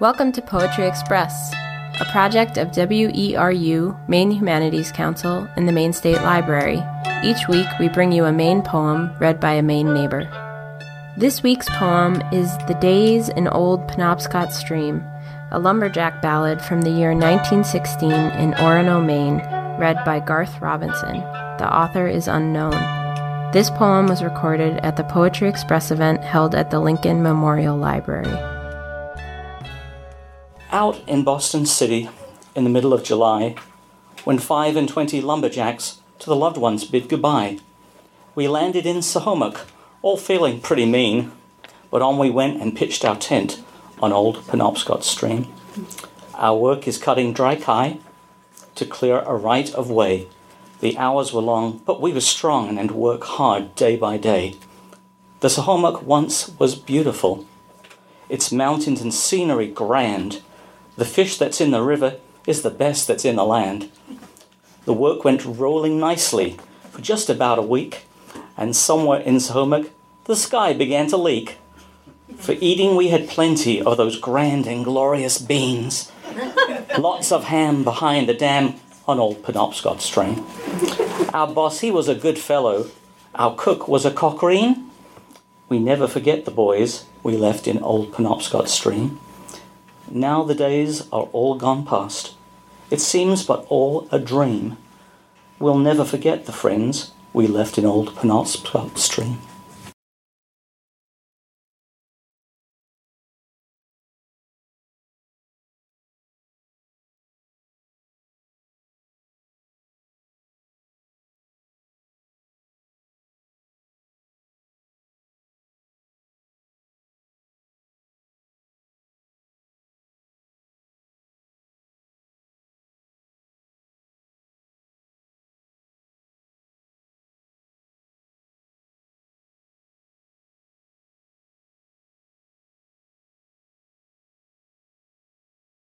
Welcome to Poetry Express, a project of WERU, Maine Humanities Council, and the Maine State Library. Each week, we bring you a Maine poem read by a Maine neighbor. This week's poem is The Days in Old Penobscot Stream, a lumberjack ballad from the year 1916 in Orono, Maine, read by Garth Robinson. The author is unknown. This poem was recorded at the Poetry Express event held at the Lincoln Memorial Library. Out in Boston City in the middle of July, when five and twenty lumberjacks to the loved ones bid goodbye, we landed in Seboomook, all feeling pretty mean, but on we went and pitched our tent on old Penobscot Stream. Our work is cutting dry kai to clear a right of way. The hours were long, but we were strong and work hard day by day. The Seboomook once was beautiful, its mountains and scenery grand. The fish that's in the river is the best that's in the land. The work went rolling nicely for just about a week, and somewhere in Seboomook, the sky began to leak. For eating, we had plenty of those grand and glorious beans. Lots of ham behind the dam on old Penobscot Stream. Our boss, he was a good fellow. Our cook was a cockerine. We never forget the boys we left in old Penobscot Stream. Now the days are all gone past. It seems but all a dream. We'll never forget the friends we left in old Penobscot Stream.